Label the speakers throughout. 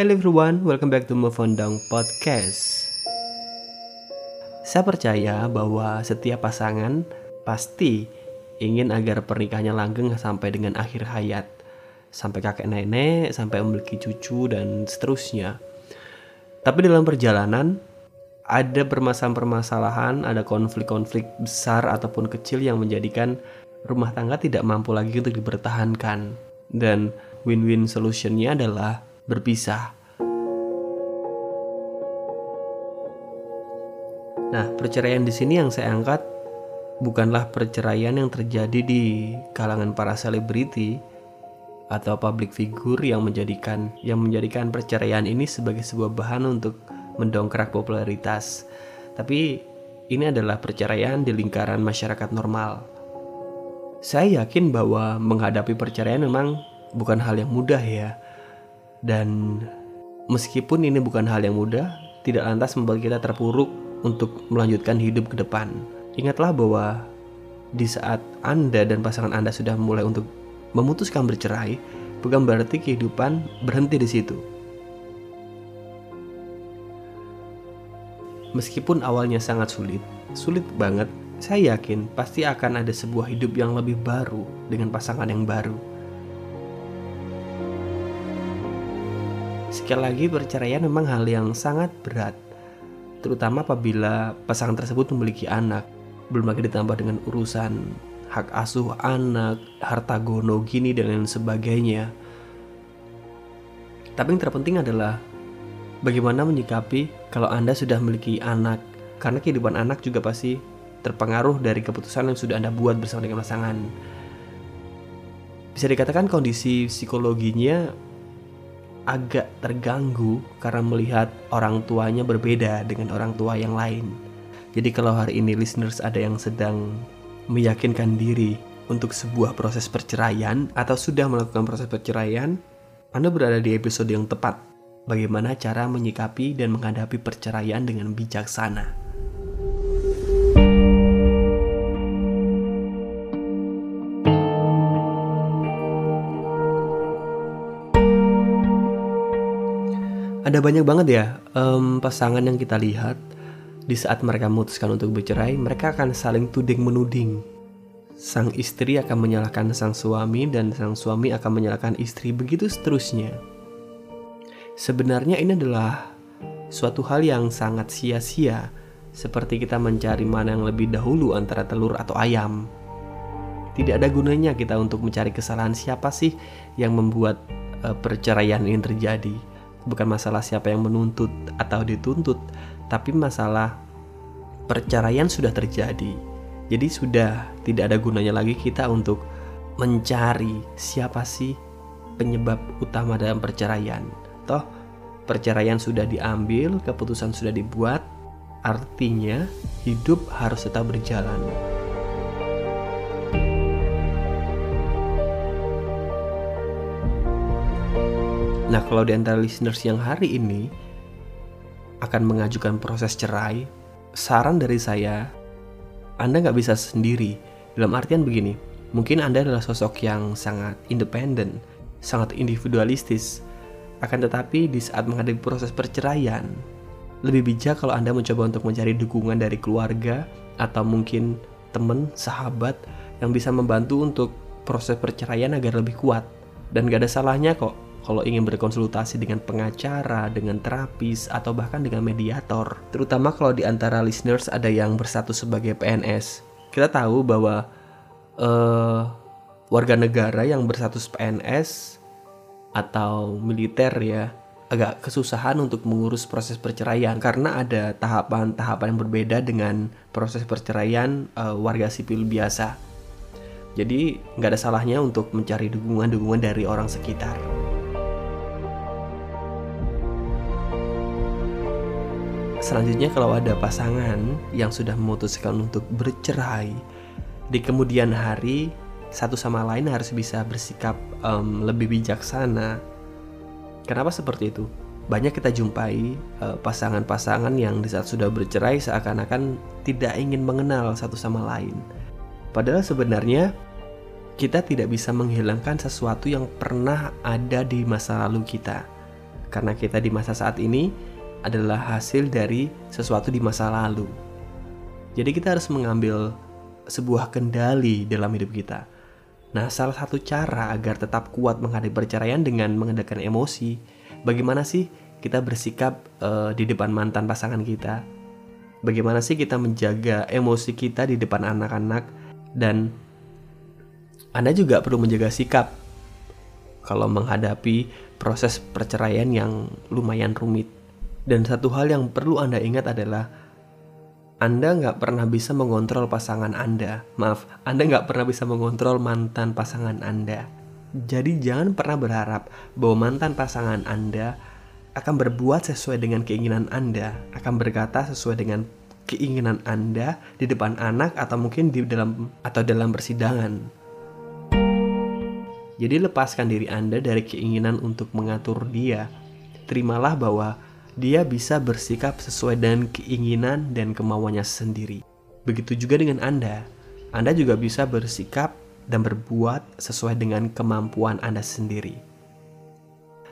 Speaker 1: Hello everyone, welcome back to Move On Down Podcast. Saya percaya bahwa setiap pasangan pasti ingin agar pernikahannya langgeng sampai dengan akhir hayat. Sampai kakek nenek, sampai memiliki cucu dan seterusnya. Tapi dalam perjalanan, ada permasalahan-permasalahan, ada konflik-konflik besar ataupun kecil yang menjadikan rumah tangga tidak mampu lagi untuk dipertahankan. Dan win-win solutionnya adalah berpisah. Nah, perceraian di sini yang saya angkat bukanlah perceraian yang terjadi di kalangan para selebriti atau public figure yang menjadikan yang menjadikan perceraian ini sebagai sebuah bahan untuk mendongkrak popularitas. Tapi ini adalah perceraian di lingkaran masyarakat normal. Saya yakin bahwa menghadapi perceraian memang bukan hal yang mudah ya. Dan meskipun ini bukan hal yang mudah, tidak lantas membuat kita terpuruk untuk melanjutkan hidup ke depan. Ingatlah bahwa di saat Anda dan pasangan Anda sudah mulai untuk memutuskan bercerai, bukan berarti kehidupan berhenti di situ. Meskipun awalnya sangat sulit, sulit banget, saya yakin pasti akan ada sebuah hidup yang lebih baru dengan pasangan yang baru. Sekali lagi perceraian memang hal yang sangat berat Terutama apabila pasangan tersebut memiliki anak. Belum lagi ditambah dengan urusan hak asuh anak, harta gono gini dan lain sebagainya. Tapi yang terpenting adalah Bagaimana menyikapi kalau Anda sudah memiliki anak Karena kehidupan anak juga pasti terpengaruh dari keputusan yang sudah Anda buat bersama dengan pasangan. Bisa dikatakan kondisi psikologinya agak terganggu karena melihat orang tuanya berbeda dengan orang tua yang lain. Jadi kalau hari ini listeners ada yang sedang meyakinkan diri untuk sebuah proses perceraian atau sudah melakukan proses perceraian, Anda berada di episode yang tepat. Bagaimana cara menyikapi dan menghadapi perceraian dengan bijaksana. Ada banyak banget ya um, pasangan yang kita lihat di saat mereka memutuskan untuk bercerai, mereka akan saling tuding menuding. Sang istri akan menyalahkan sang suami dan sang suami akan menyalahkan istri, begitu seterusnya. Sebenarnya ini adalah suatu hal yang sangat sia-sia, seperti kita mencari mana yang lebih dahulu antara telur atau ayam. Tidak ada gunanya kita untuk mencari kesalahan siapa sih yang membuat uh, perceraian ini terjadi bukan masalah siapa yang menuntut atau dituntut, tapi masalah perceraian sudah terjadi. Jadi sudah tidak ada gunanya lagi kita untuk mencari siapa sih penyebab utama dalam perceraian. Toh perceraian sudah diambil, keputusan sudah dibuat, artinya hidup harus tetap berjalan. Nah, kalau di antara listeners yang hari ini akan mengajukan proses cerai, saran dari saya, Anda nggak bisa sendiri. Dalam artian begini, mungkin Anda adalah sosok yang sangat independen, sangat individualistis, akan tetapi di saat menghadapi proses perceraian, lebih bijak kalau Anda mencoba untuk mencari dukungan dari keluarga atau mungkin teman, sahabat yang bisa membantu untuk proses perceraian agar lebih kuat. Dan gak ada salahnya kok kalau ingin berkonsultasi dengan pengacara, dengan terapis, atau bahkan dengan mediator. Terutama kalau di antara listeners ada yang bersatu sebagai PNS. Kita tahu bahwa uh, warga negara yang berstatus PNS atau militer ya agak kesusahan untuk mengurus proses perceraian karena ada tahapan-tahapan yang berbeda dengan proses perceraian uh, warga sipil biasa. Jadi nggak ada salahnya untuk mencari dukungan-dukungan dari orang sekitar. Selanjutnya kalau ada pasangan yang sudah memutuskan untuk bercerai di kemudian hari satu sama lain harus bisa bersikap um, lebih bijaksana. Kenapa seperti itu? Banyak kita jumpai pasangan pasangan-pasangan yang di saat sudah bercerai seakan-akan tidak ingin mengenal satu sama lain. Padahal sebenarnya kita tidak bisa menghilangkan sesuatu yang pernah ada di masa lalu kita. Karena kita di masa saat ini adalah hasil dari sesuatu di masa lalu. Jadi kita harus mengambil sebuah kendali dalam hidup kita. Nah, salah satu cara agar tetap kuat menghadapi perceraian dengan mengendalikan emosi, bagaimana sih kita bersikap uh, di depan mantan pasangan kita? Bagaimana sih kita menjaga emosi kita di depan anak-anak dan Anda juga perlu menjaga sikap kalau menghadapi proses perceraian yang lumayan rumit. Dan satu hal yang perlu Anda ingat adalah Anda nggak pernah bisa mengontrol pasangan Anda. Maaf, Anda nggak pernah bisa mengontrol mantan pasangan Anda. Jadi jangan pernah berharap bahwa mantan pasangan Anda akan berbuat sesuai dengan keinginan Anda, akan berkata sesuai dengan keinginan Anda di depan anak atau mungkin di dalam atau dalam persidangan. Jadi lepaskan diri Anda dari keinginan untuk mengatur dia. Terimalah bahwa dia bisa bersikap sesuai dengan keinginan dan kemauannya sendiri. Begitu juga dengan Anda. Anda juga bisa bersikap dan berbuat sesuai dengan kemampuan Anda sendiri.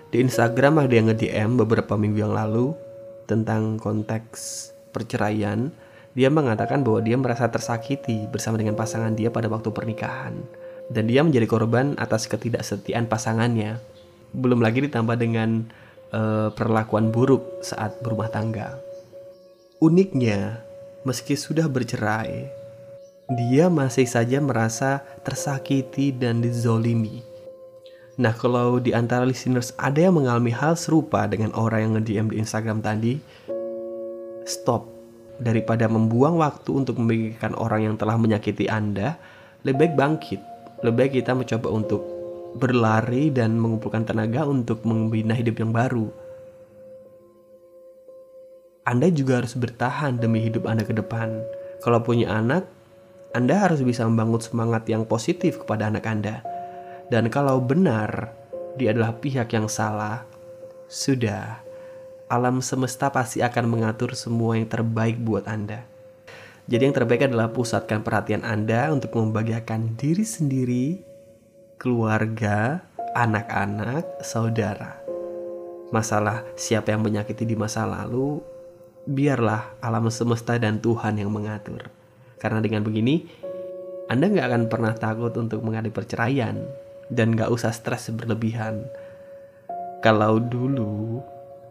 Speaker 1: Di Instagram ada yang nge-DM beberapa minggu yang lalu tentang konteks perceraian. Dia mengatakan bahwa dia merasa tersakiti bersama dengan pasangan dia pada waktu pernikahan. Dan dia menjadi korban atas ketidaksetiaan pasangannya. Belum lagi ditambah dengan uh, perlakuan buruk saat berumah tangga. Uniknya, meski sudah bercerai, dia masih saja merasa tersakiti dan dizolimi. Nah, kalau di antara listeners ada yang mengalami hal serupa dengan orang yang nge-DM di Instagram tadi, stop. Daripada membuang waktu untuk memikirkan orang yang telah menyakiti Anda, lebih baik bangkit. Lebih baik kita mencoba untuk berlari dan mengumpulkan tenaga untuk membina hidup yang baru. Anda juga harus bertahan demi hidup Anda ke depan. Kalau punya anak, Anda harus bisa membangun semangat yang positif kepada anak Anda. Dan kalau benar dia adalah pihak yang salah, sudah alam semesta pasti akan mengatur semua yang terbaik buat Anda. Jadi yang terbaik adalah pusatkan perhatian Anda untuk membahagiakan diri sendiri keluarga, anak-anak, saudara. Masalah siapa yang menyakiti di masa lalu, biarlah alam semesta dan Tuhan yang mengatur. Karena dengan begini, Anda nggak akan pernah takut untuk menghadapi perceraian dan nggak usah stres berlebihan. Kalau dulu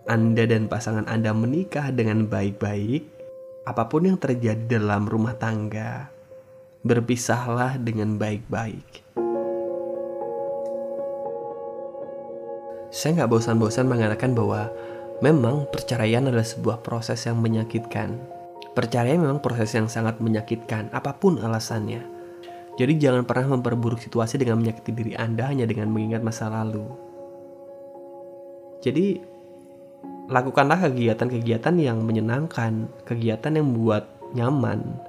Speaker 1: Anda dan pasangan Anda menikah dengan baik-baik, apa pun yang terjadi dalam rumah tangga, berpisahlah dengan baik-baik. Saya nggak bosan-bosan mengatakan bahwa memang perceraian adalah sebuah proses yang menyakitkan. Perceraian memang proses yang sangat menyakitkan, apa pun alasannya. Jadi jangan pernah memperburuk situasi dengan menyakiti diri Anda hanya dengan mengingat masa lalu. Jadi lakukanlah kegiatan-kegiatan yang menyenangkan, kegiatan yang membuat nyaman.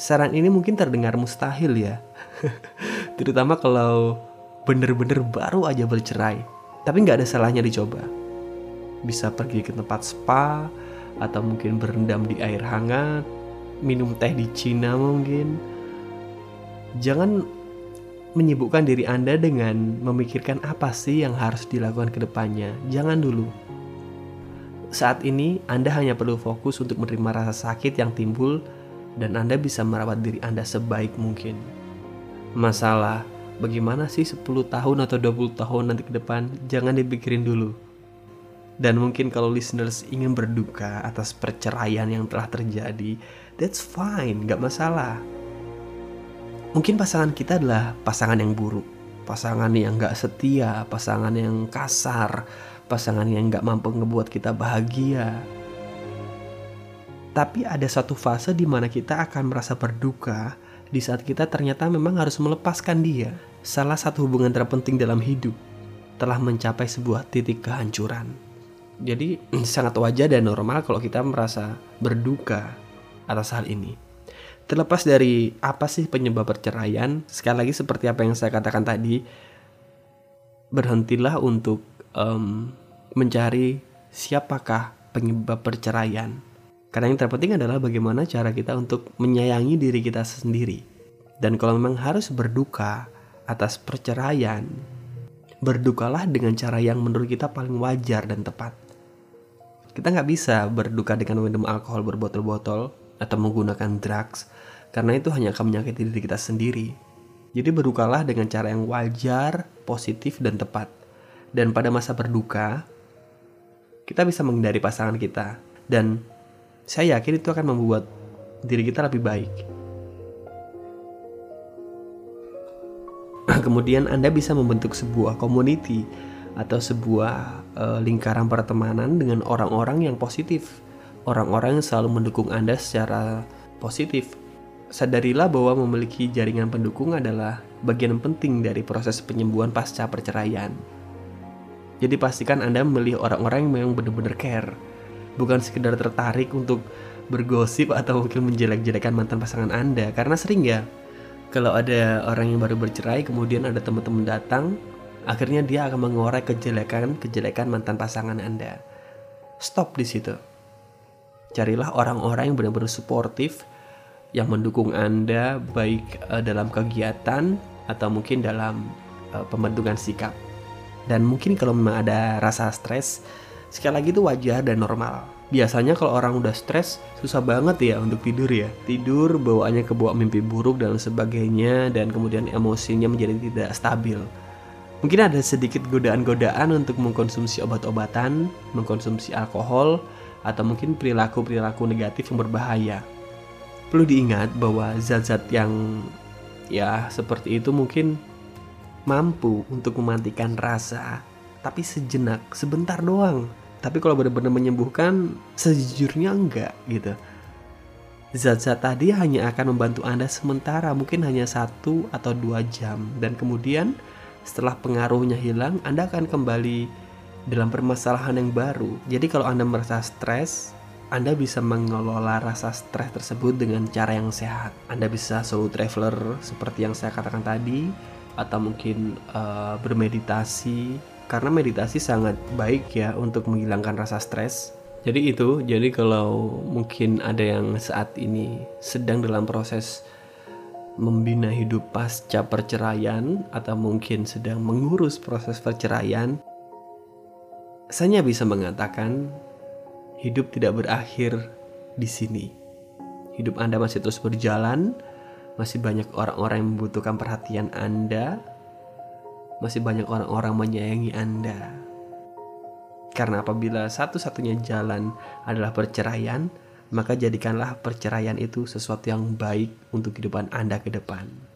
Speaker 1: Saran ini mungkin terdengar mustahil ya. Terutama kalau bener-bener baru aja bercerai tapi nggak ada salahnya dicoba. Bisa pergi ke tempat spa, atau mungkin berendam di air hangat, minum teh di Cina mungkin. Jangan menyibukkan diri Anda dengan memikirkan apa sih yang harus dilakukan ke depannya. Jangan dulu. Saat ini Anda hanya perlu fokus untuk menerima rasa sakit yang timbul dan Anda bisa merawat diri Anda sebaik mungkin. Masalah bagaimana sih 10 tahun atau 20 tahun nanti ke depan? Jangan dipikirin dulu. Dan mungkin kalau listeners ingin berduka atas perceraian yang telah terjadi that's fine gak masalah. Mungkin pasangan kita adalah pasangan yang buruk pasangan yang gak setia pasangan yang kasar pasangan yang gak mampu ngebuat kita bahagia. Tapi ada satu fase di mana kita akan merasa berduka di saat kita ternyata memang harus melepaskan dia salah satu hubungan terpenting dalam hidup telah mencapai sebuah titik kehancuran. Jadi sangat wajar dan normal kalau kita merasa berduka atas hal ini. Terlepas dari apa sih penyebab perceraian, sekali lagi seperti apa yang saya katakan tadi, berhentilah untuk um, mencari siapakah penyebab perceraian. Karena yang terpenting adalah bagaimana cara kita untuk menyayangi diri kita sendiri. Dan kalau memang harus berduka, atas perceraian, berdukalah dengan cara yang menurut kita paling wajar dan tepat. Kita nggak bisa berduka dengan minum alkohol berbotol-botol atau menggunakan drugs, karena itu hanya akan menyakiti diri kita sendiri. Jadi berdukalah dengan cara yang wajar, positif, dan tepat. Dan pada masa berduka, kita bisa menghindari pasangan kita. Dan saya yakin itu akan membuat diri kita lebih baik. Kemudian Anda bisa membentuk sebuah community atau sebuah uh, lingkaran pertemanan dengan orang-orang yang positif, orang-orang yang selalu mendukung Anda secara positif. Sadarilah bahwa memiliki jaringan pendukung adalah bagian penting dari proses penyembuhan pasca perceraian. Jadi pastikan Anda memilih orang-orang yang memang benar-benar care, bukan sekedar tertarik untuk bergosip atau mungkin menjelek-jelekan mantan pasangan Anda. Karena sering ya, kalau ada orang yang baru bercerai kemudian ada teman-teman datang akhirnya dia akan mengorek kejelekan-kejelekan mantan pasangan Anda. Stop di situ. Carilah orang-orang yang benar-benar suportif yang mendukung Anda baik uh, dalam kegiatan atau mungkin dalam uh, pembentukan sikap. Dan mungkin kalau memang ada rasa stres, sekali lagi itu wajar dan normal. Biasanya kalau orang udah stres, susah banget ya untuk tidur ya. Tidur bawaannya ke bawah mimpi buruk dan sebagainya dan kemudian emosinya menjadi tidak stabil. Mungkin ada sedikit godaan-godaan untuk mengkonsumsi obat-obatan, mengkonsumsi alkohol, atau mungkin perilaku-perilaku negatif yang berbahaya. Perlu diingat bahwa zat-zat yang ya seperti itu mungkin mampu untuk mematikan rasa, tapi sejenak, sebentar doang. Tapi kalau benar-benar menyembuhkan, sejujurnya enggak gitu. Zat-zat tadi hanya akan membantu Anda sementara, mungkin hanya satu atau dua jam, dan kemudian setelah pengaruhnya hilang, Anda akan kembali dalam permasalahan yang baru. Jadi kalau Anda merasa stres, Anda bisa mengelola rasa stres tersebut dengan cara yang sehat. Anda bisa solo traveler seperti yang saya katakan tadi, atau mungkin uh, bermeditasi. Karena meditasi sangat baik ya untuk menghilangkan rasa stres. Jadi itu, jadi kalau mungkin ada yang saat ini sedang dalam proses membina hidup pasca perceraian atau mungkin sedang mengurus proses perceraian, saya bisa mengatakan hidup tidak berakhir di sini. Hidup Anda masih terus berjalan, masih banyak orang-orang yang membutuhkan perhatian Anda, masih banyak orang-orang menyayangi Anda. Karena apabila satu-satunya jalan adalah perceraian, maka jadikanlah perceraian itu sesuatu yang baik untuk kehidupan Anda ke depan.